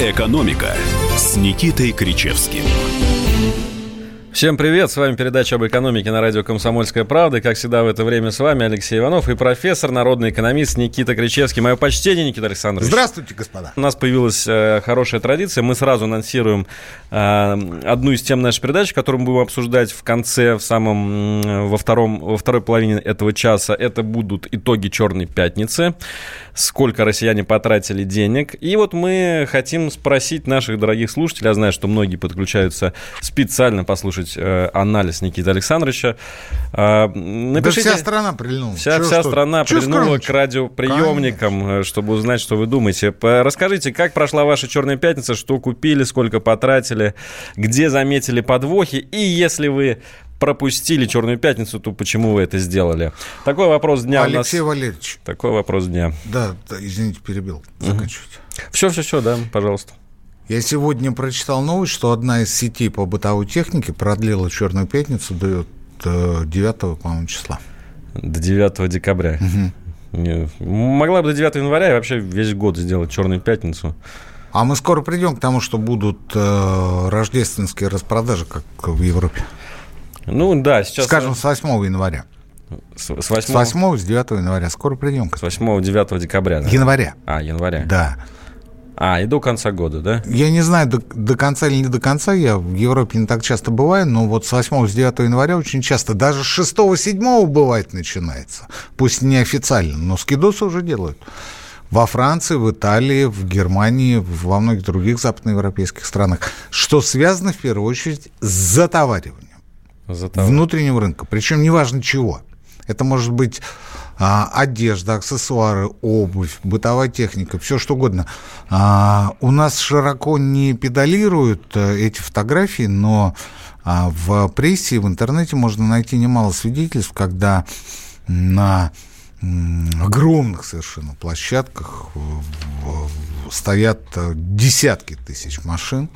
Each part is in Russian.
«Экономика» с Никитой Кричевским. Всем привет, с вами передача об экономике на радио «Комсомольская правда». И, как всегда, в это время с вами Алексей Иванов и профессор, народный экономист Никита Кричевский. Мое почтение, Никита Александрович. Здравствуйте, господа. У нас появилась э, хорошая традиция. Мы сразу анонсируем э, одну из тем нашей передачи, которую мы будем обсуждать в конце, в самом, э, во, втором, во второй половине этого часа. Это будут итоги «Черной пятницы». Сколько россияне потратили денег. И вот мы хотим спросить наших дорогих слушателей. Я знаю, что многие подключаются специально послушать послушать э, анализ Никиты Александровича. Э, напишите, да вся страна прильнула. Вся, вся страна Чё прильнула к радиоприемникам, Конечно. Э, чтобы узнать, что вы думаете. Расскажите, как прошла ваша «Черная пятница», что купили, сколько потратили, где заметили подвохи, и если вы пропустили Черную пятницу, то почему вы это сделали? Такой вопрос дня Алексей у нас... Валерьевич. Такой вопрос дня. Да, да извините, перебил. Заканчивайте. Все, все, все, да, пожалуйста. Я сегодня прочитал новость, что одна из сетей по бытовой технике продлила Черную пятницу до 9, по-моему, числа. До 9 декабря. Угу. Могла бы до 9 января и вообще весь год сделать Черную пятницу. А мы скоро придем к тому, что будут э, рождественские распродажи, как в Европе. Ну да, сейчас... Скажем, с 8 января. С, с 8... С 8 с 9 января. Скоро придем. С 8 9 декабря, да? Января. А, января. Да. А, и до конца года, да? Я не знаю, до, до конца или не до конца, я в Европе не так часто бываю, но вот с 8 с 9 января очень часто, даже с 6 7 бывает начинается. Пусть не официально, но скидосы уже делают. Во Франции, в Италии, в Германии, во многих других западноевропейских странах, что связано в первую очередь с затовариванием Затовар... внутреннего рынка. Причем неважно чего. Это может быть а, одежда, аксессуары, обувь, бытовая техника, все что угодно. А, у нас широко не педалируют а, эти фотографии, но а, в прессе в интернете можно найти немало свидетельств, когда на огромных совершенно площадках стоят десятки тысяч машин,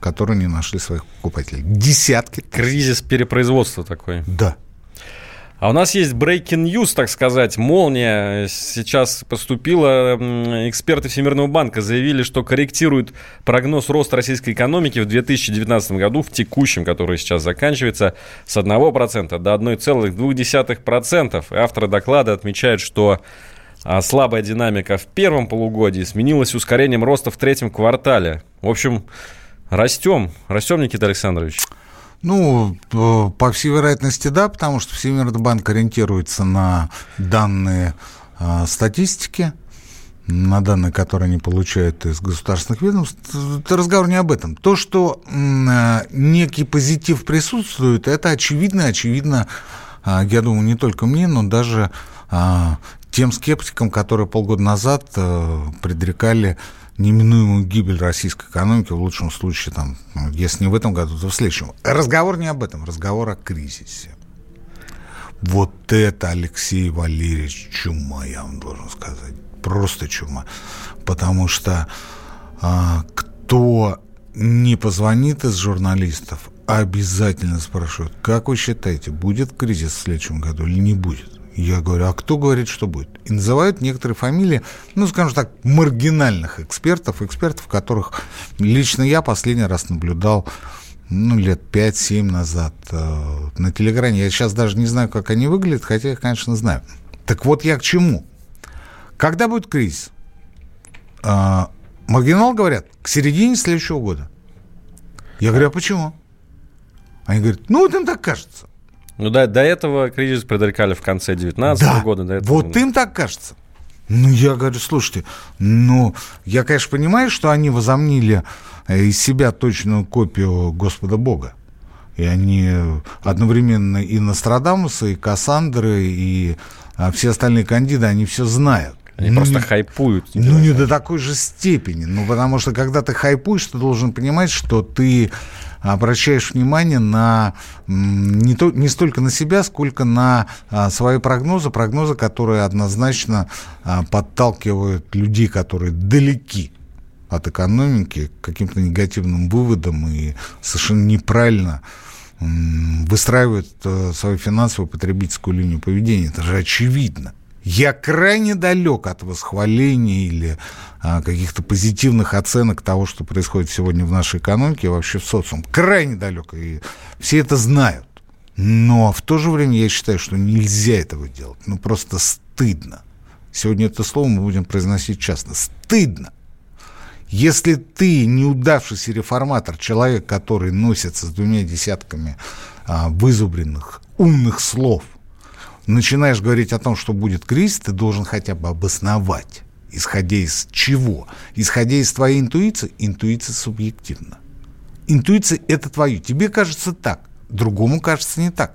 которые не нашли своих покупателей. Десятки. Тысяч. Кризис перепроизводства такой. Да. А у нас есть breaking news, так сказать, молния. Сейчас поступила. Эксперты Всемирного банка заявили, что корректируют прогноз роста российской экономики в 2019 году, в текущем, который сейчас заканчивается, с 1% до 1,2%. И авторы доклада отмечают, что а, слабая динамика в первом полугодии сменилась ускорением роста в третьем квартале. В общем, растем. Растем, Никита Александрович. Ну, по всей вероятности, да, потому что Всемирный банк ориентируется на данные э, статистики, на данные, которые они получают из государственных ведомств. Это разговор не об этом. То, что э, некий позитив присутствует, это очевидно, очевидно, э, я думаю, не только мне, но даже э, тем скептикам, которые полгода назад э, предрекали неминуемую гибель российской экономики, в лучшем случае, там, ну, если не в этом году, то в следующем. Разговор не об этом, разговор о кризисе. Вот это, Алексей Валерьевич, чума, я вам должен сказать. Просто чума. Потому что а, кто не позвонит из журналистов, обязательно спрашивают, как вы считаете, будет кризис в следующем году или не будет? Я говорю, а кто говорит, что будет? И называют некоторые фамилии, ну, скажем так, маргинальных экспертов, экспертов, которых лично я последний раз наблюдал ну, лет 5-7 назад э, на Телеграме. Я сейчас даже не знаю, как они выглядят, хотя я, конечно, знаю. Так вот я к чему. Когда будет кризис? Э, маргинал говорят, к середине следующего года. Я говорю, а почему? Они говорят, ну, вот им так кажется. Ну да, до этого кризис предрекали в конце 2019 да, года. До этого... Вот им так кажется. Ну, я говорю, слушайте, ну, я, конечно, понимаю, что они возомнили э, из себя точную копию Господа Бога. И они одновременно и Нострадамуса, и Кассандры, и а, все остальные кандиды, они все знают. Они ну, просто не, хайпуют. Ну, не до такой же степени. Ну, потому что, когда ты хайпуешь, ты должен понимать, что ты обращаешь внимание на не, то, не столько на себя, сколько на а, свои прогнозы, прогнозы, которые однозначно а, подталкивают людей, которые далеки от экономики, к каким-то негативным выводам и совершенно неправильно выстраивают а, свою финансовую потребительскую линию поведения. Это же очевидно. Я крайне далек от восхваления или а, каких-то позитивных оценок того, что происходит сегодня в нашей экономике и вообще в социуме. Крайне далек. И все это знают. Но в то же время я считаю, что нельзя этого делать. Ну, просто стыдно. Сегодня это слово мы будем произносить часто. Стыдно. Если ты неудавшийся реформатор, человек, который носится с двумя десятками а, вызубренных, умных слов, начинаешь говорить о том, что будет кризис, ты должен хотя бы обосновать. Исходя из чего? Исходя из твоей интуиции, интуиция субъективна. Интуиция – это твое. Тебе кажется так, другому кажется не так.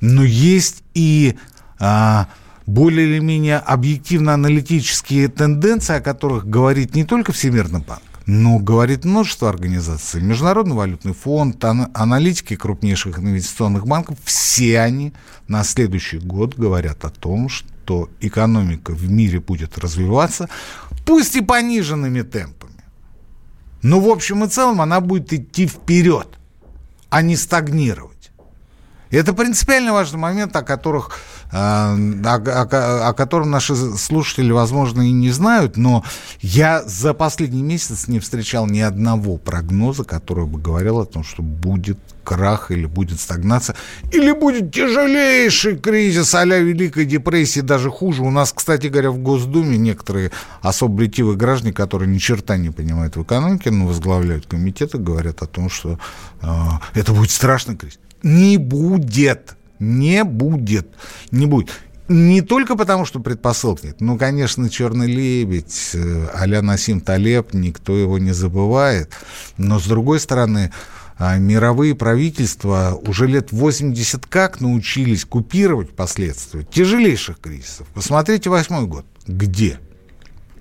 Но есть и а, более или менее объективно-аналитические тенденции, о которых говорит не только Всемирный банк, но говорит множество организаций. Международный валютный фонд, аналитики крупнейших инвестиционных банков, все они на следующий год говорят о том, что экономика в мире будет развиваться, пусть и пониженными темпами. Но в общем и целом она будет идти вперед, а не стагнировать. Это принципиально важный момент, о, которых, о, о, о котором наши слушатели, возможно, и не знают, но я за последний месяц не встречал ни одного прогноза, который бы говорил о том, что будет крах или будет стагнация, или будет тяжелейший кризис а Великой депрессии, даже хуже. У нас, кстати говоря, в Госдуме некоторые особо ретивые граждане, которые ни черта не понимают в экономике, но возглавляют комитеты, говорят о том, что э, это будет страшный кризис. Не будет. Не будет. Не будет. Не только потому, что предпосылок нет. Ну, конечно, «Черный лебедь», э, а-ля Насим Талеб, никто его не забывает. Но, с другой стороны, а, мировые правительства уже лет 80 как научились купировать последствия тяжелейших кризисов. Посмотрите восьмой год. Где?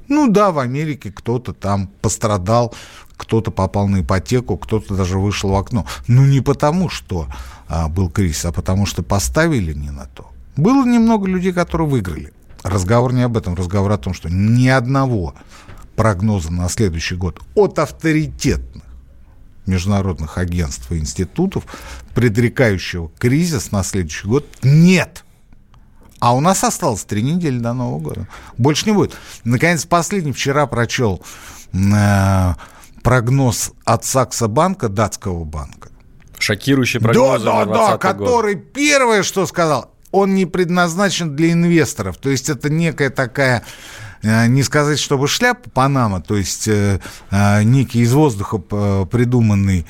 Ну да, в Америке кто-то там пострадал, кто-то попал на ипотеку, кто-то даже вышел в окно. Ну, не потому, что а, был кризис, а потому что поставили не на то. Было немного людей, которые выиграли. Разговор не об этом, разговор о том, что ни одного прогноза на следующий год от авторитетных международных агентств и институтов, предрекающего кризис на следующий год, нет. А у нас осталось три недели до Нового года. Больше не будет. Наконец, последний вчера прочел э, прогноз от Сакса банка, датского банка. Шокирующий прогноз. Да, да, да, который первое, что сказал, он не предназначен для инвесторов. То есть это некая такая э, не сказать, чтобы шляпа Панама, то есть э, э, некий из воздуха придуманный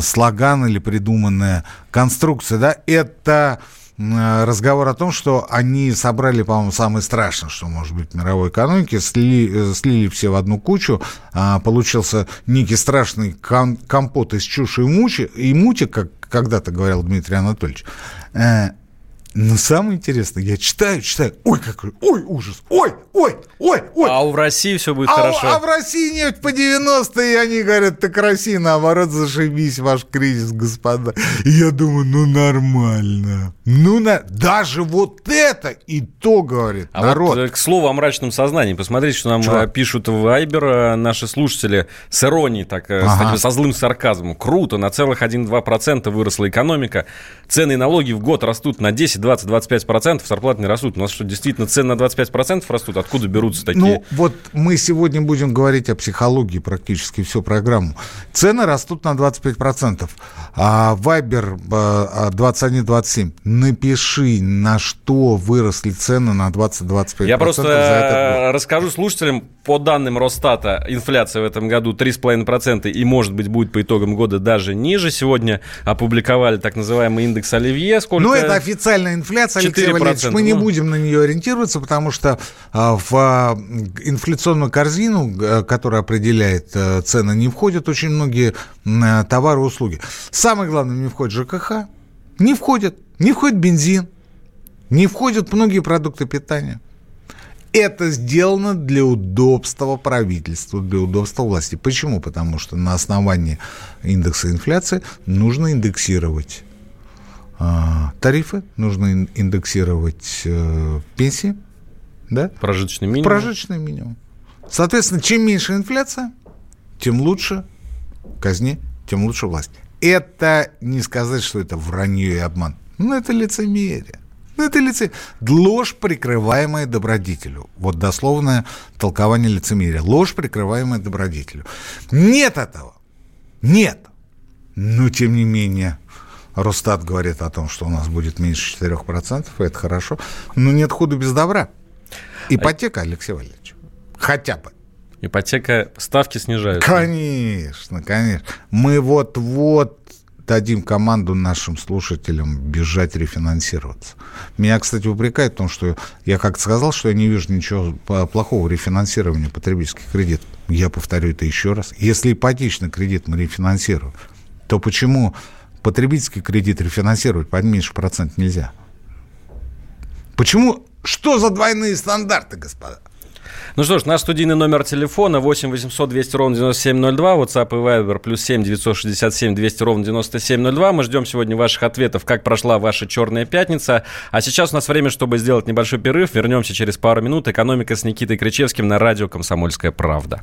слоган или придуманная конструкция, да, это Э, разговор о том, что они собрали, по-моему, самое страшное, что может быть в мировой экономике, слили, э, слили все в одну кучу, а, получился некий страшный компот из чуши и мучи, и мути, как когда-то говорил Дмитрий Анатольевич. Э, но самое интересное, я читаю, читаю, ой, какой, ой, ужас, ой, ой, ой, ой. А в России все будет а, хорошо. А в России нефть по 90 и они говорят, так Россия, наоборот, зашибись, ваш кризис, господа. И я думаю, ну нормально. Ну, на... даже вот это и то, говорит а народ. Вот, к слову о мрачном сознании. Посмотрите, что нам Чего? Э, пишут в Вайбер э, наши слушатели с иронией, так, э, ага. со злым сарказмом. Круто, на целых 1-2% выросла экономика. Цены и налоги в год растут на 10 20-25% зарплаты не растут. У нас что, действительно цены на 25% растут? Откуда берутся такие? Ну, вот мы сегодня будем говорить о психологии практически всю программу. Цены растут на 25%. А Вайбер 21-27. Напиши, на что выросли цены на 20-25%. Я просто расскажу слушателям, по данным Росстата, инфляция в этом году 3,5% и, может быть, будет по итогам года даже ниже. Сегодня опубликовали так называемый индекс Оливье. Сколько? Ну, это официальная инфляция, Алексей Валерьевич. Мы не ну. будем на нее ориентироваться, потому что а, в а, инфляционную корзину, а, которая определяет цены, не входят очень многие товары и услуги. Самое главное, не входит ЖКХ, не входит, не входит бензин, не входят многие продукты питания. Это сделано для удобства правительства, для удобства власти. Почему? Потому что на основании индекса инфляции нужно индексировать тарифы, нужно индексировать э, пенсии, да? Прожиточный минимум. Прожиточный минимум. Соответственно, чем меньше инфляция, тем лучше казни, тем лучше власть. Это не сказать, что это вранье и обман. Ну, это лицемерие. Ну, это лице... Ложь, прикрываемая добродетелю. Вот дословное толкование лицемерия. Ложь, прикрываемая добродетелю. Нет этого. Нет. Но, тем не менее, Росстат говорит о том, что у нас будет меньше 4%, и это хорошо. Но нет худа без добра. Ипотека, Алексей Валерьевич. Хотя бы. Ипотека, ставки снижаются. Конечно, конечно. Мы вот-вот дадим команду нашим слушателям бежать рефинансироваться. Меня, кстати, упрекают в том, что я как-то сказал, что я не вижу ничего плохого в рефинансировании потребительских кредитов. Я повторю это еще раз. Если ипотечный кредит мы рефинансируем, то почему потребительский кредит рефинансировать под меньше процент нельзя? Почему? Что за двойные стандарты, господа? Ну что ж, наш студийный номер телефона 8 800 200 ровно 9702, WhatsApp и Viber плюс 7 967 200 ровно 9702. Мы ждем сегодня ваших ответов, как прошла ваша черная пятница. А сейчас у нас время, чтобы сделать небольшой перерыв. Вернемся через пару минут. Экономика с Никитой Кричевским на радио «Комсомольская правда».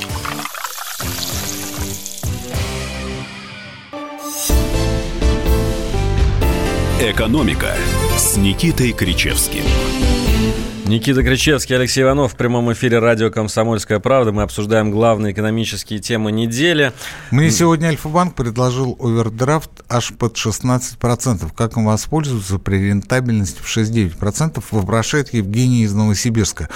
«Экономика» с Никитой Кричевским. Никита Кричевский, Алексей Иванов в прямом эфире радио «Комсомольская правда». Мы обсуждаем главные экономические темы недели. Мне сегодня Альфа-банк предложил овердрафт аж под 16%. Как им воспользоваться при рентабельности в 6-9%, вопрошает Евгений из Новосибирска.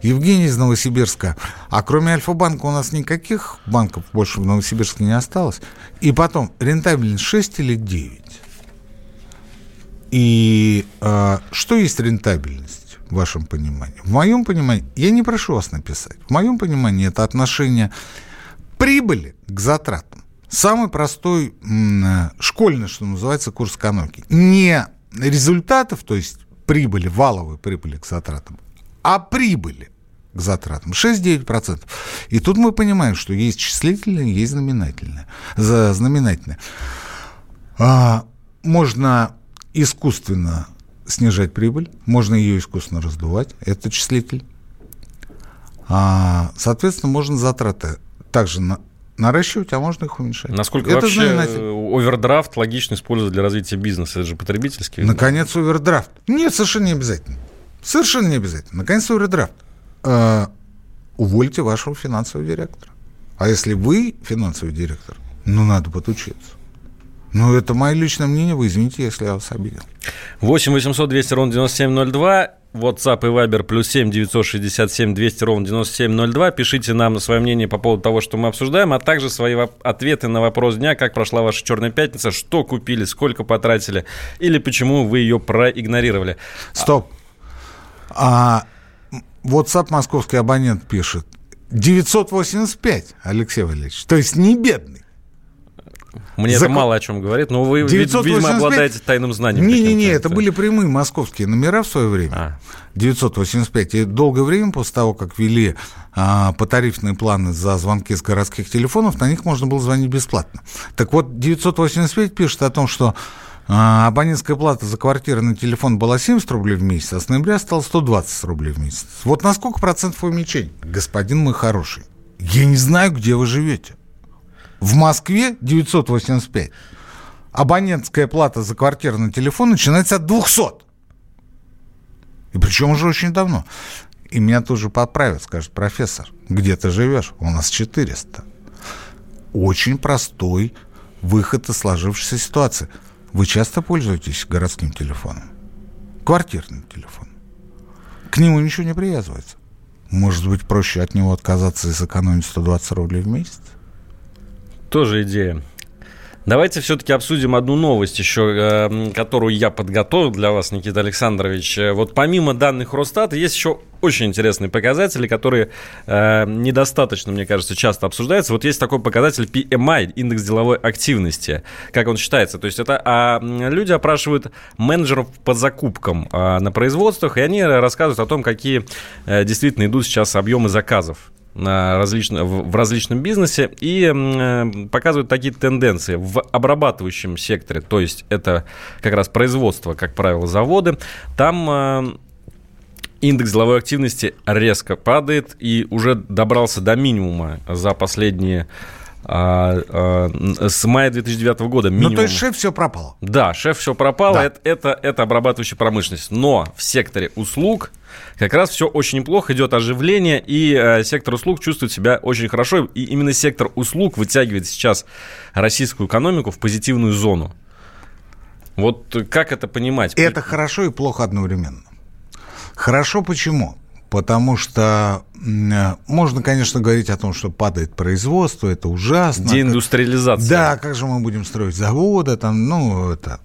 Евгений из Новосибирска. А кроме Альфа-банка у нас никаких банков больше в Новосибирске не осталось. И потом, рентабельность 6 или 9? И э, что есть рентабельность в вашем понимании? В моем понимании, я не прошу вас написать, в моем понимании это отношение прибыли к затратам. Самый простой школьный, что называется, курс экономики. Не результатов, то есть прибыли, валовой прибыли к затратам, а прибыли к затратам. 6-9%. И тут мы понимаем, что есть числительное, есть знаменательное. Знаменательное. А, можно искусственно снижать прибыль, можно ее искусственно раздувать, это числитель. А, соответственно, можно затраты также на, наращивать, а можно их уменьшать. Насколько это вообще овердрафт логично использовать для развития бизнеса? Это же потребительский. Наконец, овердрафт. Нет, совершенно не обязательно. Совершенно не обязательно. Наконец, овердрафт. А, увольте вашего финансового директора. А если вы финансовый директор, ну, надо подучиться. Ну, это мое личное мнение. Вы извините, если я вас обидел. 8 800 200 ровно 9702. WhatsApp и Viber плюс 7 967 200 ровно 9702. Пишите нам свое мнение по поводу того, что мы обсуждаем, а также свои ответы на вопрос дня, как прошла ваша черная пятница, что купили, сколько потратили или почему вы ее проигнорировали. Стоп. А, WhatsApp московский абонент пишет. 985, Алексей Валерьевич. То есть не бедный. Мне Зак... это мало о чем говорит, но вы, 985... видимо, обладаете тайным знанием. Не-не-не, это были прямые московские номера в свое время. А. 985. И долгое время после того, как ввели а, по тарифные планы за звонки с городских телефонов, на них можно было звонить бесплатно. Так вот, 985 пишет о том, что а, абонентская плата за квартиру телефон была 70 рублей в месяц, а с ноября стало 120 рублей в месяц. Вот на сколько процентов уменьшение? Господин мой хороший, я не знаю, где вы живете. В Москве 985. Абонентская плата за квартиру телефон начинается от 200. И причем уже очень давно. И меня тоже подправят, скажет профессор. Где ты живешь? У нас 400. Очень простой выход из сложившейся ситуации. Вы часто пользуетесь городским телефоном? Квартирным телефоном. К нему ничего не привязывается. Может быть, проще от него отказаться и сэкономить 120 рублей в месяц? Тоже идея. Давайте все-таки обсудим одну новость еще, э, которую я подготовил для вас, Никита Александрович. Э, вот помимо данных Росстата есть еще очень интересные показатели, которые э, недостаточно, мне кажется, часто обсуждаются. Вот есть такой показатель PMI, индекс деловой активности. Как он считается? То есть это а, люди опрашивают менеджеров по закупкам а, на производствах, и они рассказывают о том, какие а, действительно идут сейчас объемы заказов в различном бизнесе и э, показывают такие тенденции в обрабатывающем секторе, то есть это как раз производство, как правило, заводы, там э, индекс деловой активности резко падает и уже добрался до минимума за последние а, а, с мая 2009 года минимум. Ну, то есть шеф все пропало. Да, шеф все пропало. Да. Это, это, это обрабатывающая промышленность. Но в секторе услуг как раз все очень неплохо, идет оживление, и э, сектор услуг чувствует себя очень хорошо. И именно сектор услуг вытягивает сейчас российскую экономику в позитивную зону. Вот как это понимать? Это хорошо и плохо одновременно. Хорошо почему? Потому что можно, конечно, говорить о том, что падает производство, это ужасно. Деиндустриализация. Да, как же мы будем строить заводы, там, ну, это...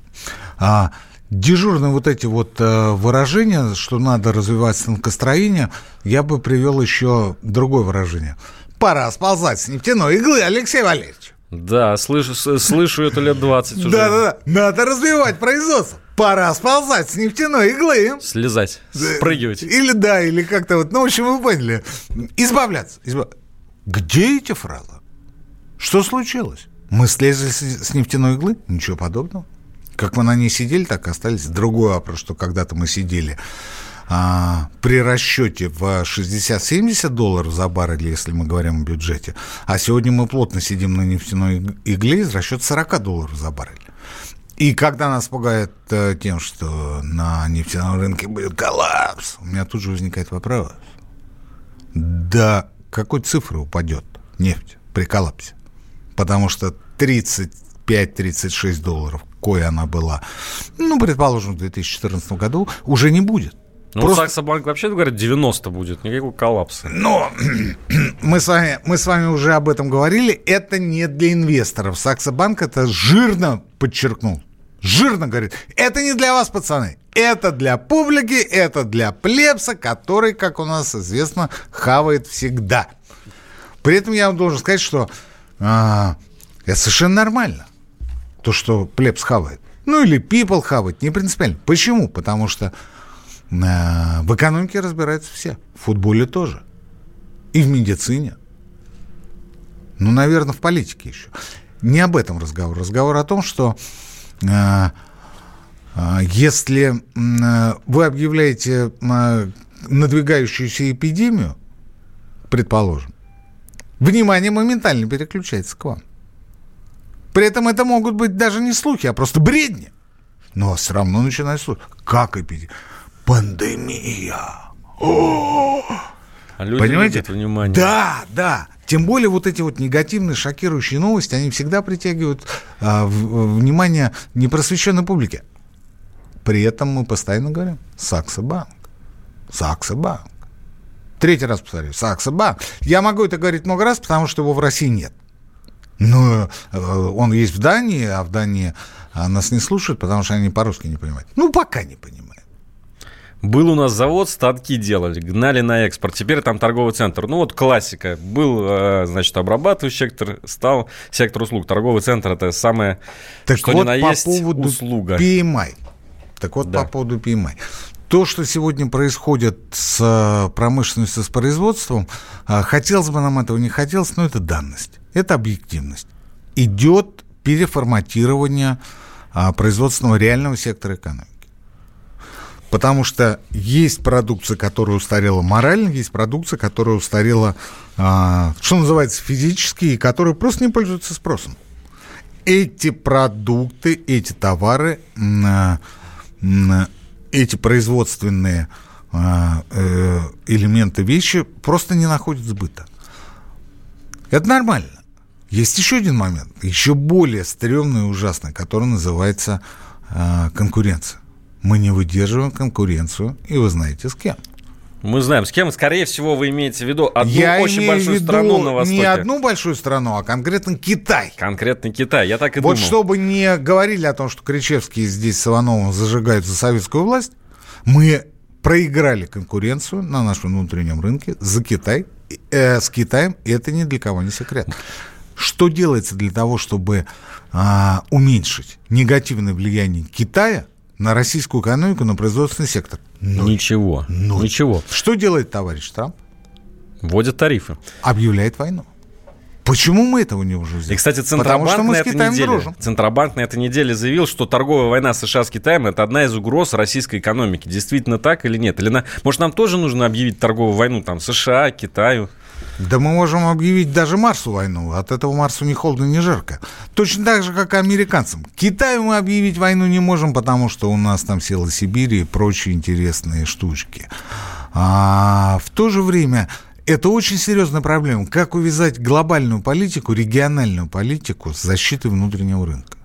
А, дежурные вот эти вот э, выражения, что надо развивать станкостроение, я бы привел еще другое выражение. Пора сползать с нефтяной иглы, Алексей Валерьевич. Да, слышу, слышу это лет 20 уже. Да-да-да, надо развивать производство. Пора сползать с нефтяной иглы. Слезать, спрыгивать. Или да, или как-то вот, ну, в общем, вы поняли. Избавляться. Избав... Где эти фразы? Что случилось? Мы слезли с нефтяной иглы? Ничего подобного. Как мы на ней сидели, так и остались. Другой вопрос, что когда-то мы сидели а, при расчете в 60-70 долларов за баррель, если мы говорим о бюджете, а сегодня мы плотно сидим на нефтяной игле из расчета 40 долларов за баррель. И когда нас пугает э, тем, что на нефтяном рынке будет коллапс, у меня тут же возникает вопрос. До какой цифры упадет нефть при коллапсе? Потому что 35-36 долларов, кое она была, ну, предположим, в 2014 году, уже не будет. Ну, Просто... Саксобанк вообще говорят, 90 будет, никакого коллапса. Но мы с, вами, мы с вами уже об этом говорили, это не для инвесторов. Саксобанк это жирно подчеркнул жирно говорит, это не для вас, пацаны, это для публики, это для плебса, который, как у нас известно, хавает всегда. При этом я вам должен сказать, что а, это совершенно нормально, то, что плебс хавает. Ну или people хавает, не принципиально. Почему? Потому что в экономике разбираются все, в футболе тоже, и в медицине. Ну, наверное, в политике еще. Не об этом разговор. Разговор о том, что а, а, если вы объявляете надвигающуюся эпидемию, предположим, внимание моментально переключается к вам. При этом это могут быть даже не слухи, а просто бредни. Но все равно начинают слухи. Как эпидемия? Пандемия. О! А люди Понимаете? внимание. Да, да. Тем более вот эти вот негативные, шокирующие новости, они всегда притягивают а, в, внимание непросвещенной публики. При этом мы постоянно говорим «Саксо-банк», «Саксо-банк». Третий раз повторю, «Саксо-банк». Я могу это говорить много раз, потому что его в России нет. Но э, он есть в Дании, а в Дании а, нас не слушают, потому что они по-русски не понимают. Ну, пока не понимают. Был у нас завод, станки делали, гнали на экспорт. Теперь там торговый центр. Ну вот классика. Был, э, значит, обрабатывающий сектор, стал сектор услуг. Торговый центр это самое, так что вот, ни на по есть поводу услуга. PMI. Так вот, да. по поводу PMI. То, что сегодня происходит с э, промышленностью, с производством, э, хотелось бы нам этого, не хотелось, но это данность, это объективность. Идет переформатирование производственного реального сектора экономики. Потому что есть продукция, которая устарела морально, есть продукция, которая устарела, а, что называется, физически, и которая просто не пользуется спросом. Эти продукты, эти товары, а, эти производственные а, э, элементы вещи просто не находят сбыта. Это нормально. Есть еще один момент, еще более стрёмный и ужасный, который называется конкуренция. Мы не выдерживаем конкуренцию, и вы знаете с кем. Мы знаем, с кем, скорее всего, вы имеете в виду одну Я очень имею большую в виду страну на Востоке. не одну большую страну, а конкретно Китай. Конкретно Китай, я так и вот думал. чтобы не говорили о том, что Кричевские здесь с Ивановым зажигают за советскую власть, мы проиграли конкуренцию на нашем внутреннем рынке за Китай, э, с Китаем, и это ни для кого не секрет. Что делается для того, чтобы а, уменьшить негативное влияние Китая на российскую экономику, на производственный сектор? Ноль. Ничего, Ноль. ничего. Что делает товарищ Трамп? Вводят тарифы. Объявляет войну. Почему мы этого не уже сделали? И, кстати, Потому Центробанк что мы на этой неделе, дружим. Центробанк на этой неделе заявил, что торговая война США с Китаем это одна из угроз российской экономики. Действительно так или нет? Или на... может нам тоже нужно объявить торговую войну там США, Китаю? Да мы можем объявить даже Марсу войну. От этого Марсу ни холодно, ни жарко. Точно так же, как и американцам. Китаю мы объявить войну не можем, потому что у нас там сила Сибири и прочие интересные штучки. А в то же время это очень серьезная проблема. Как увязать глобальную политику, региональную политику с защитой внутреннего рынка?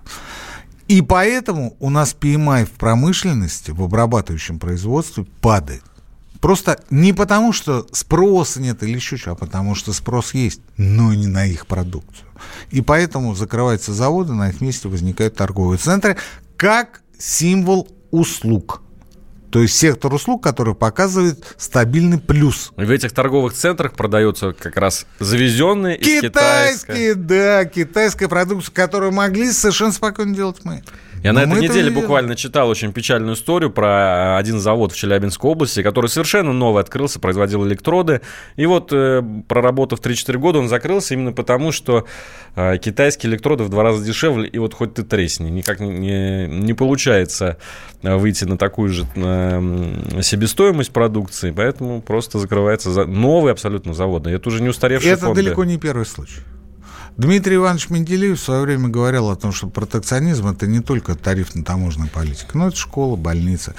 И поэтому у нас PMI в промышленности, в обрабатывающем производстве падает. Просто не потому, что спроса нет или еще что, а потому что спрос есть, но не на их продукцию. И поэтому закрываются заводы, на их месте возникают торговые центры как символ услуг. То есть сектор услуг, который показывает стабильный плюс. В этих торговых центрах продается как раз завезенные из Китайска. Китайские, да, китайская продукция, которую могли совершенно спокойно делать мы. Я Но на этой неделе не делаем. буквально читал очень печальную историю про один завод в Челябинской области, который совершенно новый открылся, производил электроды. И вот, э, проработав 3-4 года, он закрылся именно потому, что э, китайские электроды в два раза дешевле, и вот хоть ты тресни. Никак не, не, получается э, выйти на такую же э, себестоимость продукции, поэтому просто закрывается за... новый абсолютно завод. Это уже не устаревший Это фонд. далеко не первый случай. Дмитрий Иванович Менделеев в свое время говорил о том, что протекционизм это не только тарифно-таможенная политика, но это школа, больница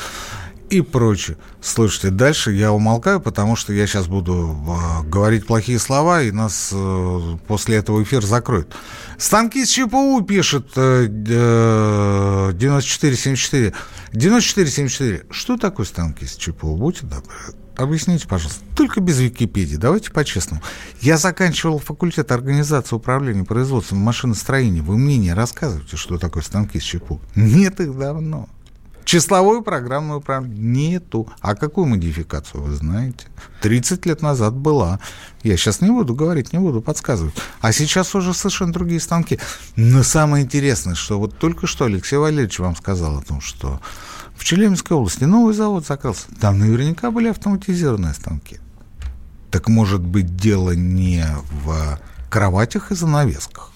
и прочее. Слушайте, дальше я умолкаю, потому что я сейчас буду э, говорить плохие слова, и нас э, после этого эфир закроют. Станки с ЧПУ пишет э, э, 9474. 9474. Что такое станки с ЧПУ? Будьте добры. Объясните, пожалуйста. Только без Википедии. Давайте по-честному. Я заканчивал факультет организации управления производством машиностроения. Вы мне не рассказываете, что такое станки с ЧПУ. Нет их давно. Числовое программное управление нету. А какую модификацию вы знаете? 30 лет назад была. Я сейчас не буду говорить, не буду подсказывать. А сейчас уже совершенно другие станки. Но самое интересное, что вот только что Алексей Валерьевич вам сказал о том, что в Челябинской области новый завод закрылся. Там наверняка были автоматизированные станки. Так может быть дело не в кроватях и занавесках?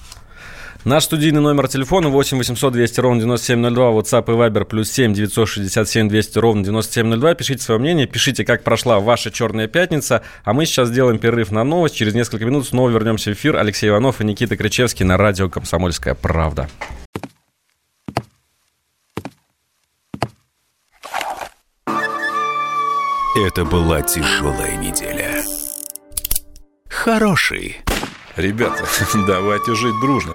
Наш студийный номер телефона 8 800 200 ровно 9702, WhatsApp и Viber плюс 7 967 200 ровно 9702. Пишите свое мнение, пишите, как прошла ваша «Черная пятница». А мы сейчас сделаем перерыв на новость. Через несколько минут снова вернемся в эфир. Алексей Иванов и Никита Кричевский на радио «Комсомольская правда». Это была тяжелая неделя. Хороший. Ребята, давайте жить дружно.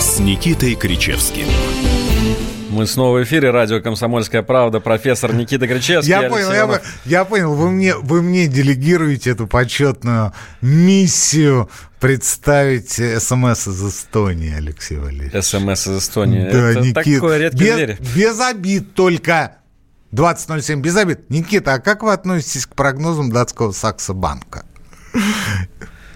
с Никитой Кричевским. Мы снова в эфире. Радио «Комсомольская правда». Профессор Никита Кричевский. Я понял, я, я понял. Вы мне, вы мне делегируете эту почетную миссию представить СМС из Эстонии, Алексей Валерьевич. СМС из Эстонии. Да, Это Никит, такой редкий без, зверь. без обид только. 20.07, без обид. Никита, а как вы относитесь к прогнозам датского Саксо-банка?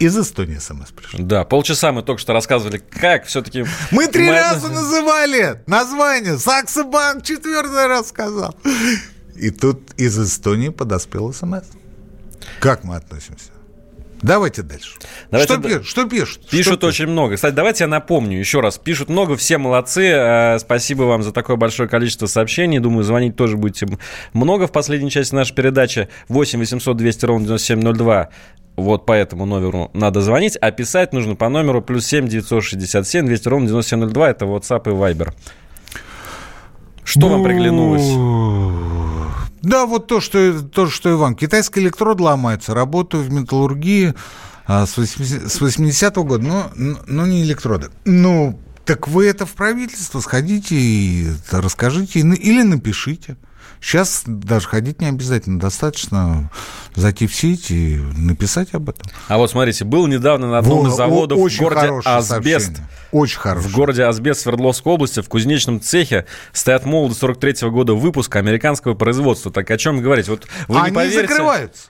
Из Эстонии СМС пришел. Да, полчаса мы только что рассказывали, как все-таки... Мы три раза называли название. Саксо-банк четвертый раз сказал. И тут из Эстонии подоспел СМС. Как мы относимся? Давайте дальше. Давайте что, д- пишут? что пишут? Пишут что очень много. Кстати, давайте я напомню еще раз. Пишут много, все молодцы. Э, Спасибо вам за такое большое количество сообщений. Думаю, звонить тоже будете много в последней части нашей передачи. 8 800 200 ровно 9702. Вот по этому номеру надо звонить, а писать нужно по номеру плюс 7 967 200 ровно 9702. Это WhatsApp и Viber. Что вам приглянулось? Да, вот то, что, то, что и вам. Китайский электрод ломается. Работаю в металлургии а, с 80 с 80-го года. Но, но- не электроды. Ну, так вы это в правительство сходите и расскажите. Или напишите. Сейчас даже ходить не обязательно. Достаточно зайти в сеть и написать об этом. А вот смотрите, был недавно на одном из заводов о- в очень городе Асбест. сообщение. Очень хорошо. В городе Асбест Свердловской области в кузнечном цехе стоят молоды 43 года выпуска американского производства. Так о чем говорить? Вот вы не Они поверите. закрываются.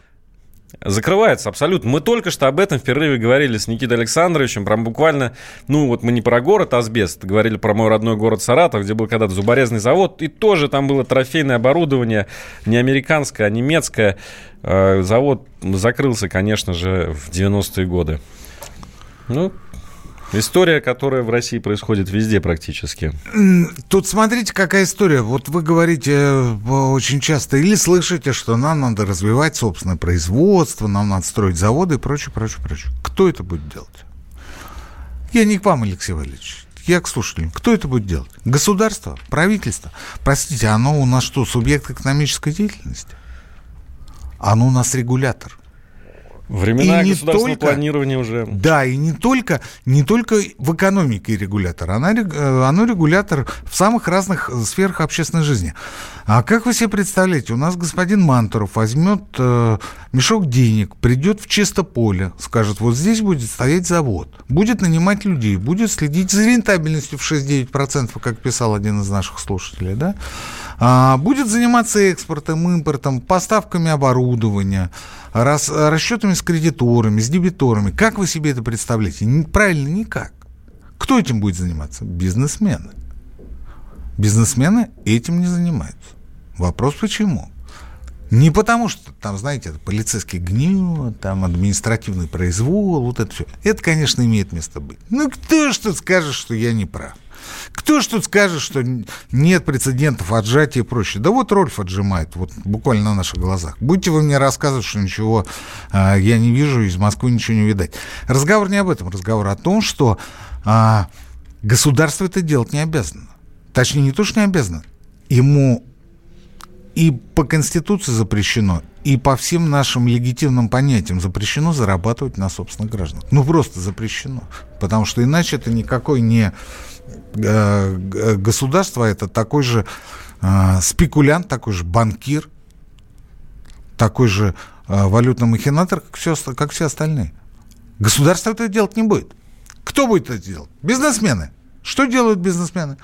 Закрывается, абсолютно. Мы только что об этом в перерыве говорили с Никитой Александровичем. Прям буквально, ну вот мы не про город Асбест, говорили про мой родной город Саратов, где был когда-то зуборезный завод. И тоже там было трофейное оборудование, не американское, а немецкое. Э, Завод закрылся, конечно же, в 90-е годы. Ну, история, которая в России происходит везде практически. Тут смотрите, какая история. Вот вы говорите э, очень часто или слышите, что нам надо развивать собственное производство, нам надо строить заводы и прочее, прочее, прочее. Кто это будет делать? Я не к вам, Алексей Валерьевич. Я к слушателям. Кто это будет делать? Государство? Правительство? Простите, оно у нас что, субъект экономической деятельности? Оно у нас регулятор. Времена И не государственного только- планирования уже... Да, и не только, не только в экономике регулятор, она, э, оно регулятор в самых разных э, сферах общественной жизни. А как вы себе представляете, у нас господин Мантуров возьмет э, мешок денег, придет в чисто поле, скажет, вот здесь будет стоять завод, будет нанимать людей, будет следить за рентабельностью в 6-9%, как писал один из наших слушателей, да? А, будет заниматься экспортом, импортом, поставками оборудования, рас- расчетами с кредиторами, с дебиторами. Как вы себе это представляете? Правильно, никак. Кто этим будет заниматься? Бизнесмены. Бизнесмены этим не занимаются. Вопрос почему? Не потому, что там, знаете, это полицейский гнев, там административный произвол, вот это все. Это, конечно, имеет место быть. Ну, кто тут скажет, что я не прав? Кто ж тут скажет, что нет прецедентов отжатия и прочее? Да вот Рольф отжимает, вот буквально на наших глазах. Будете вы мне рассказывать, что ничего а, я не вижу, из Москвы ничего не видать. Разговор не об этом, разговор о том, что а, государство это делать не обязано. Точнее, не то, что не обязано. Ему и по Конституции запрещено, и по всем нашим легитимным понятиям запрещено зарабатывать на собственных гражданах. Ну, просто запрещено. Потому что иначе это никакой не э, государство, а это такой же э, спекулянт, такой же банкир, такой же э, валютный махинатор, как все, как все остальные. Государство это делать не будет. Кто будет это делать? Бизнесмены. Что делают бизнесмены?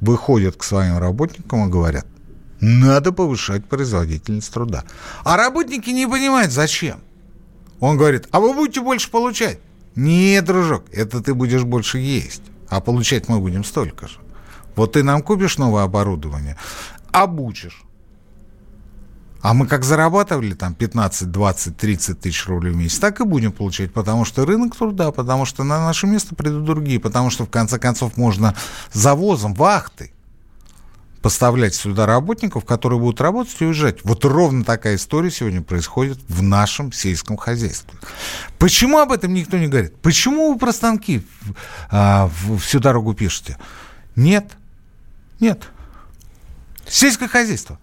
Выходят к своим работникам и говорят, надо повышать производительность труда. А работники не понимают, зачем. Он говорит, а вы будете больше получать. Нет, дружок, это ты будешь больше есть. А получать мы будем столько же. Вот ты нам купишь новое оборудование, обучишь. А мы как зарабатывали там 15, 20, 30 тысяч рублей в месяц, так и будем получать, потому что рынок труда, потому что на наше место придут другие, потому что в конце концов можно завозом, вахтой поставлять сюда работников, которые будут работать и уезжать. Вот ровно такая история сегодня происходит в нашем сельском хозяйстве. Почему об этом никто не говорит? Почему вы про станки а, всю дорогу пишете? Нет. Нет. Сельское хозяйство.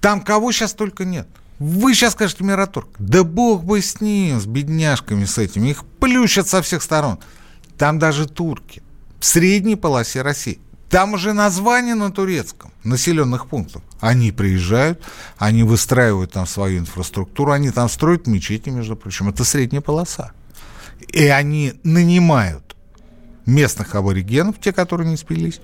Там кого сейчас только нет. Вы сейчас скажете Мираторг. Да бог бы с ним, с бедняжками с этими. Их плющат со всех сторон. Там даже турки. В средней полосе России. Там уже название на турецком, населенных пунктов. Они приезжают, они выстраивают там свою инфраструктуру, они там строят мечети, между прочим. Это средняя полоса. И они нанимают местных аборигенов, те, которые не спились,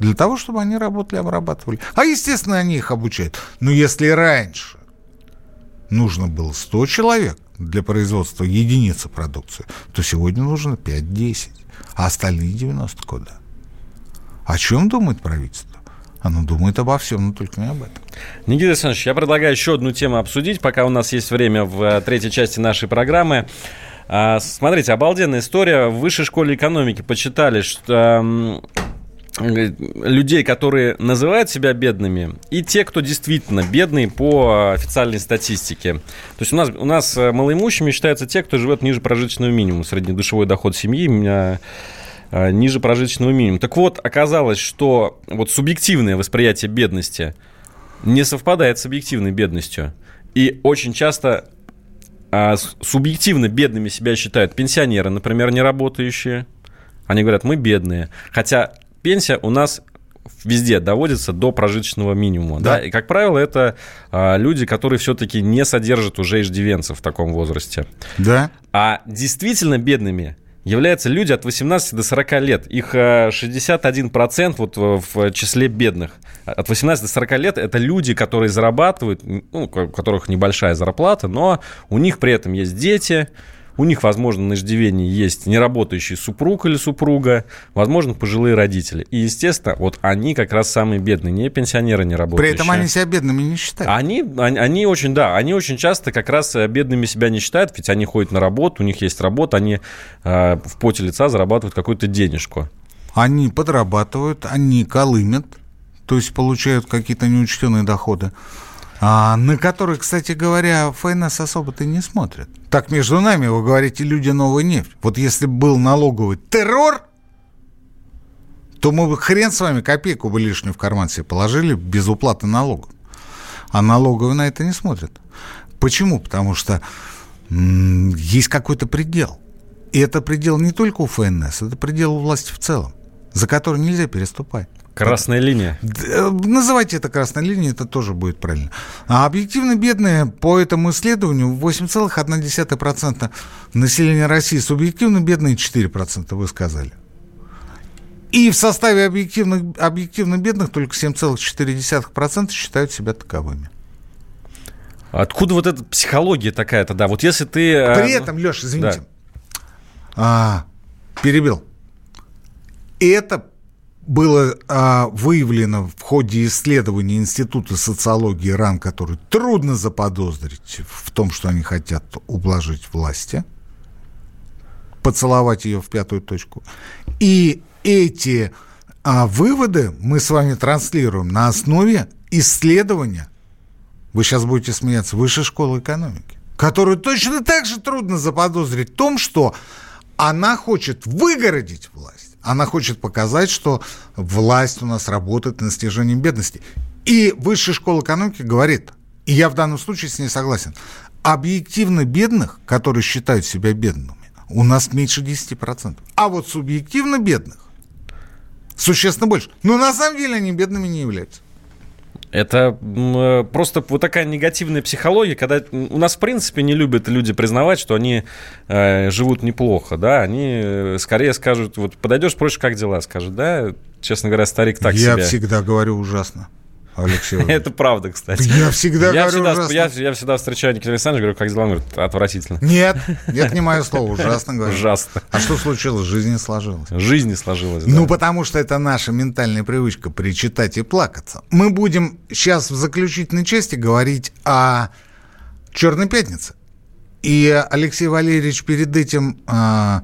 для того, чтобы они работали, обрабатывали. А, естественно, они их обучают. Но если раньше нужно было 100 человек для производства единицы продукции, то сегодня нужно 5-10, а остальные 90 куда? О чем думает правительство? Оно думает обо всем, но только не об этом. Никита Александрович, я предлагаю еще одну тему обсудить, пока у нас есть время в э, третьей части нашей программы. А, смотрите, обалденная история. В высшей школе экономики почитали, что людей, которые называют себя бедными, и те, кто действительно бедные по официальной статистике. То есть у нас, у нас э, малоимущими считаются те, кто живет ниже прожиточного минимума. Среднедушевой доход семьи меня э, ниже прожиточного минимума. Так вот, оказалось, что вот субъективное восприятие бедности не совпадает с объективной бедностью. И очень часто а, субъективно бедными себя считают пенсионеры, например, не работающие. Они говорят, мы бедные. Хотя пенсия у нас везде доводится до прожиточного минимума. Да. Да? И, как правило, это а, люди, которые все-таки не содержат уже иждивенцев в таком возрасте. Да. А действительно бедными являются люди от 18 до 40 лет. Их 61% вот в числе бедных. От 18 до 40 лет это люди, которые зарабатывают, ну, у которых небольшая зарплата, но у них при этом есть дети, у них, возможно, на иждивении есть неработающий супруг или супруга, возможно, пожилые родители. И, естественно, вот они как раз самые бедные, не пенсионеры, не работающие. При этом они себя бедными не считают. Они, они, они очень, да, они очень часто как раз э, бедными себя не считают, ведь они ходят на работу, у них есть работа, они э, в поте лица зарабатывают какую-то денежку. Они подрабатывают, они колымят, то есть получают какие-то неучтенные доходы а, на который, кстати говоря, ФНС особо-то не смотрит. Так, между нами, вы говорите, люди новая нефть. Вот если был налоговый террор, то мы бы хрен с вами копейку бы лишнюю в карман себе положили без уплаты налогов. А налоговые на это не смотрят. Почему? Потому что м- есть какой-то предел. И это предел не только у ФНС, это предел у власти в целом, за который нельзя переступать. Красная линия. Э, называйте это красной линией, это тоже будет правильно. А объективно бедные по этому исследованию 8,1% населения России, субъективно бедные 4%, вы сказали. И в составе объективно, объективно бедных только 7,4% считают себя таковыми. Откуда вот эта психология такая тогда? Вот если ты... Э, При этом, Леша, извините, да. а, перебил. Это было а, выявлено в ходе исследования Института социологии РАН, который трудно заподозрить в том, что они хотят ублажить власти, поцеловать ее в пятую точку. И эти а, выводы мы с вами транслируем на основе исследования, вы сейчас будете смеяться, Высшей школы экономики, которую точно так же трудно заподозрить в том, что она хочет выгородить власть она хочет показать, что власть у нас работает на снижении бедности. И Высшая школа экономики говорит, и я в данном случае с ней согласен, объективно бедных, которые считают себя бедными, у нас меньше 10%. А вот субъективно бедных существенно больше. Но на самом деле они бедными не являются. Это э, просто вот такая негативная психология, когда у нас, в принципе, не любят люди признавать, что они э, живут неплохо, да, они э, скорее скажут, вот подойдешь, спросишь, как дела, скажет, да, честно говоря, старик так Я себе. Я всегда говорю ужасно. Алексей Это правда, кстати. Я всегда я говорю всегда, я, я всегда встречаю Никита Александрович, говорю, как дела? Он говорит, отвратительно. Нет, нет, не мое слово, ужасно говорю. Ужасно. А что случилось? Жизнь не сложилась. Жизнь не сложилась, Ну, потому что это наша ментальная привычка причитать и плакаться. Мы будем сейчас в заключительной части говорить о Черной пятнице. И Алексей Валерьевич перед этим э,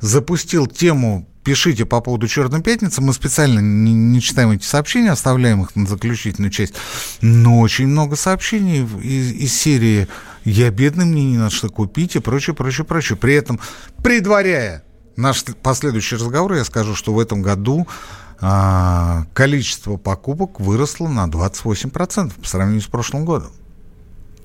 запустил тему пишите по поводу Черной пятницы. Мы специально не, не читаем эти сообщения, оставляем их на заключительную часть. Но очень много сообщений из, из серии «Я бедный, мне не надо что купить» и прочее, прочее, прочее. При этом, предваряя наш последующий разговор, я скажу, что в этом году а, количество покупок выросло на 28% по сравнению с прошлым годом.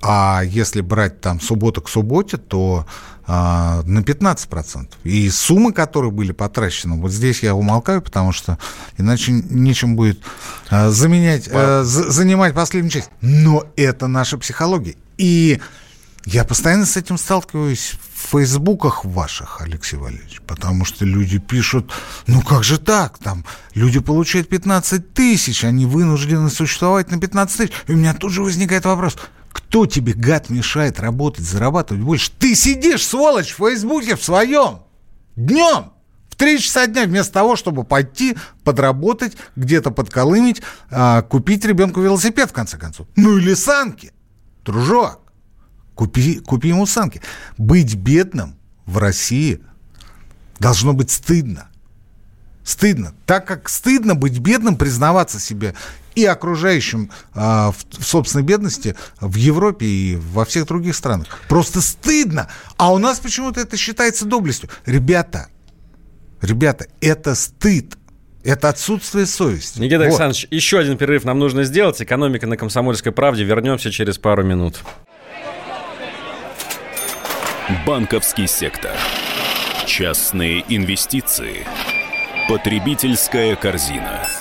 А если брать там суббота к субботе, то а, на 15%. И суммы, которые были потрачены, вот здесь я умолкаю, потому что иначе нечем будет а, заменять, а, занимать последнюю часть. Но это наша психология. И я постоянно с этим сталкиваюсь в фейсбуках ваших, Алексей Валерьевич, потому что люди пишут, ну как же так, там люди получают 15 тысяч, они вынуждены существовать на 15 тысяч. И у меня тут же возникает вопрос – кто тебе, гад, мешает работать, зарабатывать больше? Ты сидишь, сволочь, в Фейсбуке в своем. Днем. В три часа дня вместо того, чтобы пойти подработать, где-то подколымить, а, купить ребенку велосипед, в конце концов. Ну или санки. Дружок, купи, купи ему санки. Быть бедным в России должно быть стыдно. Стыдно. Так как стыдно быть бедным, признаваться себе и окружающим а, в, в собственной бедности в Европе и во всех других странах. Просто стыдно. А у нас почему-то это считается доблестью. Ребята, ребята, это стыд. Это отсутствие совести. Никита вот. Александрович, еще один перерыв нам нужно сделать. Экономика на комсомольской правде. Вернемся через пару минут. Банковский сектор. Частные инвестиции. Потребительская корзина.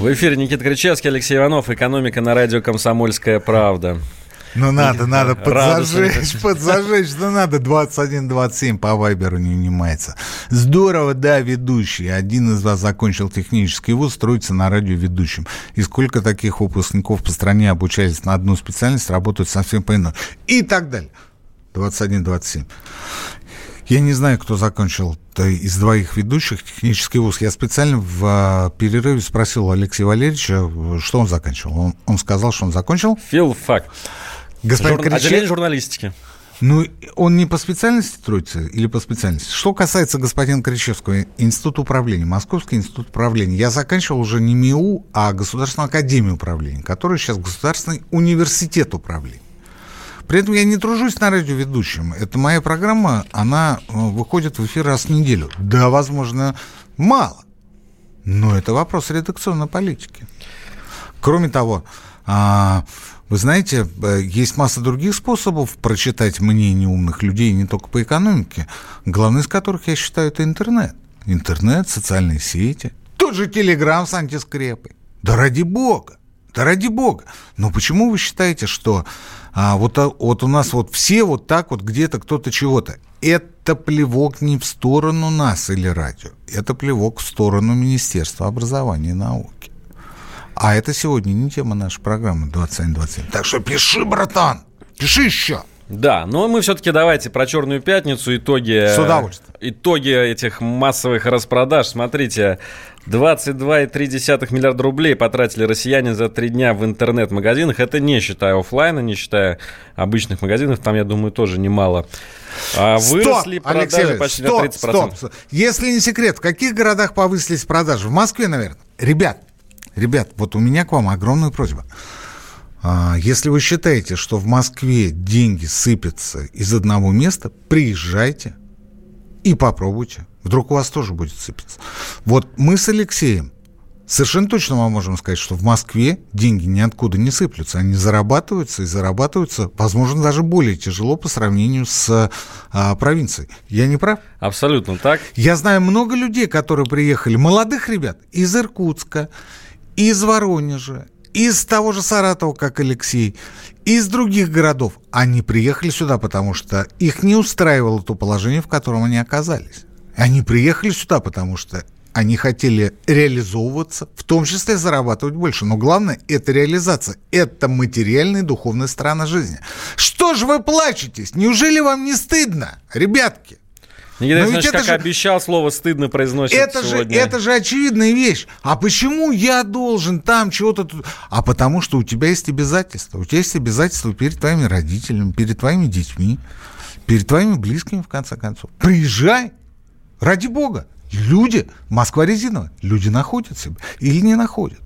В эфире Никита Кричевский, Алексей Иванов. «Экономика» на радио «Комсомольская правда». Ну надо, надо подзажечь, подзажечь, ну надо 21-27 по Вайберу не унимается. Здорово, да, ведущий. Один из вас закончил технический вуз, строится на радио ведущим. И сколько таких выпускников по стране обучались на одну специальность, работают совсем по иному. И так далее. 21-27. Я не знаю, кто закончил из двоих ведущих технический вуз. Я специально в а, перерыве спросил Алексея Валерьевича, что он заканчивал. Он, он сказал, что он закончил. Филфак. Господин Жур... Кричев... Отделение журналистики. Ну, он не по специальности трудится или по специальности? Что касается господина Кричевского, Институт управления, Московский институт управления, я заканчивал уже не МИУ, а Государственную академию управления, который сейчас Государственный университет управления. При этом я не тружусь на радиоведущем. Это моя программа, она э, выходит в эфир раз в неделю. Да, возможно, мало. Но это вопрос редакционной политики. Кроме того, а, вы знаете, э, есть масса других способов прочитать мнение умных людей не только по экономике, главный из которых, я считаю, это интернет. Интернет, социальные сети, тот же Телеграм с антискрепой. Да ради бога, да ради бога. Но почему вы считаете, что а, вот, а, вот у нас вот все вот так вот где-то кто-то чего-то? Это плевок не в сторону нас или радио, это плевок в сторону Министерства образования и науки. А это сегодня не тема нашей программы 2127. Так что пиши, братан, пиши еще. Да, но мы все-таки давайте про Черную пятницу, итоги... С удовольствием. Итоги этих массовых распродаж. Смотрите, 22,3 миллиарда рублей потратили россияне за три дня в интернет-магазинах. Это не считая офлайна, не считая обычных магазинов. Там, я думаю, тоже немало. А выросли стоп, продажи Алексей, почти стоп, на 30%. Стоп, стоп. Если не секрет, в каких городах повысились продажи? В Москве, наверное. Ребят, Ребят, вот у меня к вам огромная просьба. А, если вы считаете, что в Москве деньги сыпятся из одного места, приезжайте и попробуйте. Вдруг у вас тоже будет сыпаться. Вот мы с Алексеем совершенно точно вам можем сказать, что в Москве деньги ниоткуда не сыплются. Они зарабатываются и зарабатываются, возможно, даже более тяжело по сравнению с а, провинцией. Я не прав? Абсолютно так. Я знаю много людей, которые приехали, молодых ребят из Иркутска, из Воронежа, из того же Саратова, как Алексей, из других городов. Они приехали сюда, потому что их не устраивало то положение, в котором они оказались. Они приехали сюда, потому что они хотели реализовываться, в том числе зарабатывать больше. Но главное – это реализация. Это материальная и духовная сторона жизни. Что же вы плачетесь? Неужели вам не стыдно, ребятки? Никита Ильич, как же, обещал, слово стыдно произносит это сегодня. Же, это же очевидная вещь. А почему я должен там чего-то... А потому что у тебя есть обязательства. У тебя есть обязательства перед твоими родителями, перед твоими детьми, перед твоими близкими, в конце концов. Приезжай, ради бога. Люди, Москва резиновая, люди находят себя или не находят.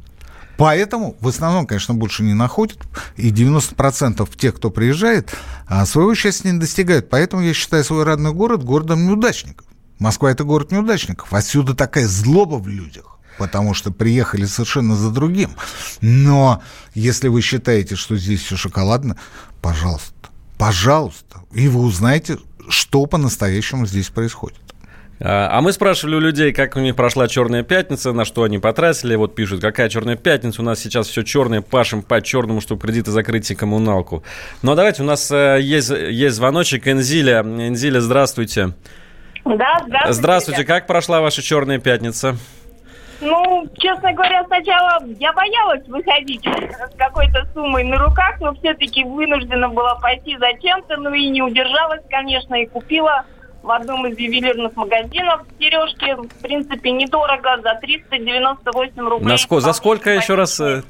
Поэтому в основном, конечно, больше не находят, и 90% тех, кто приезжает, а, своего счастья не достигают. Поэтому я считаю свой родной город городом неудачников. Москва – это город неудачников. Отсюда такая злоба в людях, потому что приехали совершенно за другим. Но если вы считаете, что здесь все шоколадно, пожалуйста, пожалуйста, и вы узнаете, что по-настоящему здесь происходит. А, а мы спрашивали у людей, как у них прошла Черная пятница, на что они потратили. Вот пишут, какая Черная пятница, у нас сейчас все черное, пашем по черному, чтобы кредиты закрыть и коммуналку. Но ну, а давайте, у нас э, есть, есть звоночек Энзиля. Энзиля, здравствуйте. Да, здравствуйте. Здравствуйте, как прошла ваша черная пятница? Ну, честно говоря, сначала я боялась выходить с какой-то суммой на руках, но все-таки вынуждена была пойти зачем-то, ну и не удержалась, конечно, и купила в одном из ювелирных магазинов сережки. В принципе, недорого, за 398 рублей. На ско- за сколько еще раз? э,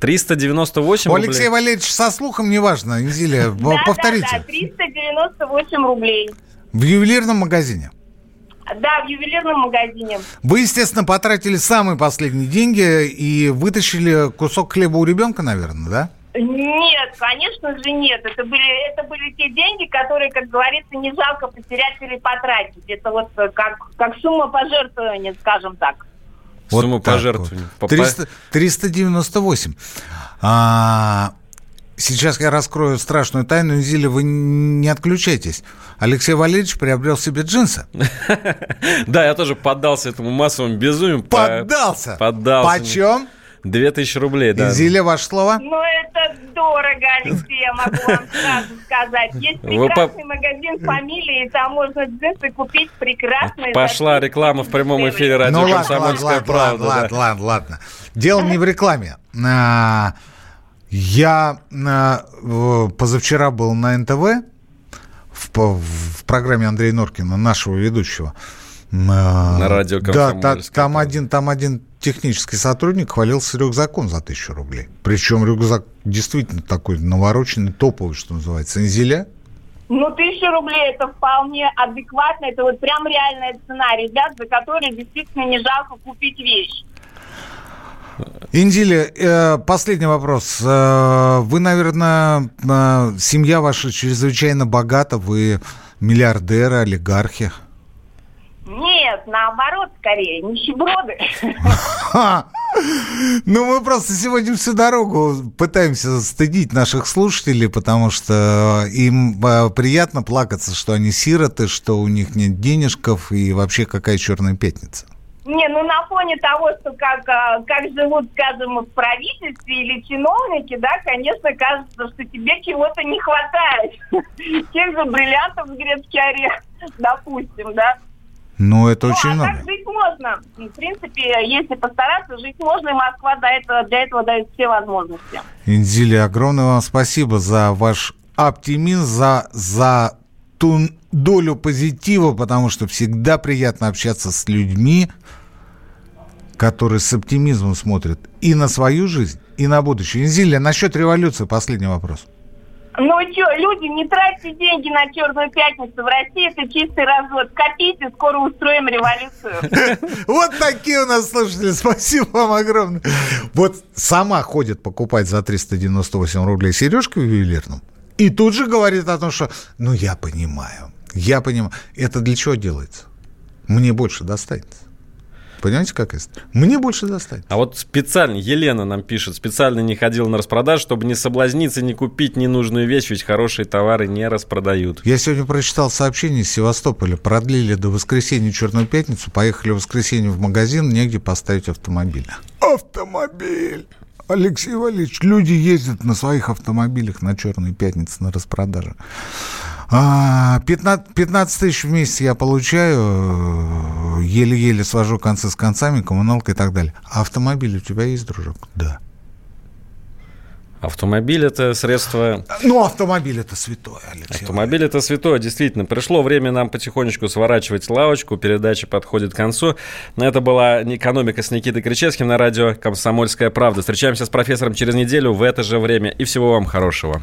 398 У рублей? Алексея Валерьевича со слухом неважно, Инзилия, Да, да, повторите. да, 398 рублей. В ювелирном магазине. Да, в ювелирном магазине. Вы, естественно, потратили самые последние деньги и вытащили кусок хлеба у ребенка, наверное, да? Нет, конечно же нет. Это были, это были те деньги, которые, как говорится, не жалко потерять или потратить. Это вот э, как, как сумма пожертвования, скажем так. Сумма так пожертвований. вот. Попа- 300 398. А, сейчас я раскрою страшную тайну. Зиля, вы не отключайтесь. Алексей Валерьевич приобрел себе джинсы. Да, я тоже поддался этому массовому безумию. по- Поддался. Поддался. Почем? 2000 рублей, да. Зиля, ваше слово? Ну, это дорого, Алексей, я могу вам сразу сказать. Есть Вы по- прекрасный магазин фамилии, и там можно джинсы купить прекрасные. Пошла за реклама в прямом эфире радио Ну ладно, ладно, «Комсомольская ладно, правда». ладно, да. ладно, ладно. Дело не в рекламе. А, Я а, позавчера был на НТВ в, в программе Андрея Норкина, нашего ведущего. На радио Да, та- «Комсомольская там правда». один, там один технический сотрудник хвалился рюкзаком за тысячу рублей. Причем рюкзак действительно такой навороченный, топовый, что называется. Инзеля? Ну, тысяча рублей это вполне адекватно. Это вот прям реальная цена ребят, за которые действительно не жалко купить вещь. Индили, э, последний вопрос. Э, Вы, наверное, э, семья ваша чрезвычайно богата, вы миллиардеры, олигархи. Наоборот, скорее, нищеброды. Ну, мы просто сегодня всю дорогу пытаемся стыдить наших слушателей, потому что им э, приятно плакаться, что они сироты, что у них нет денежков и вообще какая черная пятница. Не, ну на фоне того, что как, а, как живут, скажем, в правительстве или чиновники, да, конечно, кажется, что тебе чего-то не хватает. Тех же бриллиантов с грецкий орех, допустим, да. Ну, это Ну, очень а много. так жить можно. В принципе, если постараться, жить можно, и Москва для этого, для этого дает все возможности. Индили, огромное вам спасибо за ваш оптимизм, за, за ту долю позитива, потому что всегда приятно общаться с людьми, которые с оптимизмом смотрят и на свою жизнь, и на будущее. Инзилия, насчет революции последний вопрос. Ну что, люди, не тратьте деньги на Черную пятницу. В России это чистый развод. Копите, скоро устроим революцию. Вот такие у нас слушатели. Спасибо вам огромное. Вот сама ходит покупать за 398 рублей сережки в ювелирном. И тут же говорит о том, что, ну, я понимаю, я понимаю. Это для чего делается? Мне больше достанется. Понимаете, как это? Мне больше достанется. А вот специально, Елена нам пишет, специально не ходил на распродаж, чтобы не соблазниться, не купить ненужную вещь, ведь хорошие товары не распродают. Я сегодня прочитал сообщение из Севастополя. Продлили до воскресенья Черную пятницу. Поехали в воскресенье в магазин, негде поставить автомобиль. Автомобиль! Алексей Валерьевич, люди ездят на своих автомобилях на Черную пятницу на распродаже. А, 15, 15 тысяч в месяц я получаю, э, еле-еле свожу концы с концами, коммуналка и так далее. А автомобиль у тебя есть, дружок? Да. Автомобиль это средство... Ну, автомобиль это святое, Алексей. Автомобиль это святое, действительно. Пришло время нам потихонечку сворачивать лавочку. Передача подходит к концу. Но это была «Экономика» с Никитой Кричевским на радио «Комсомольская правда». Встречаемся с профессором через неделю в это же время. И всего вам хорошего.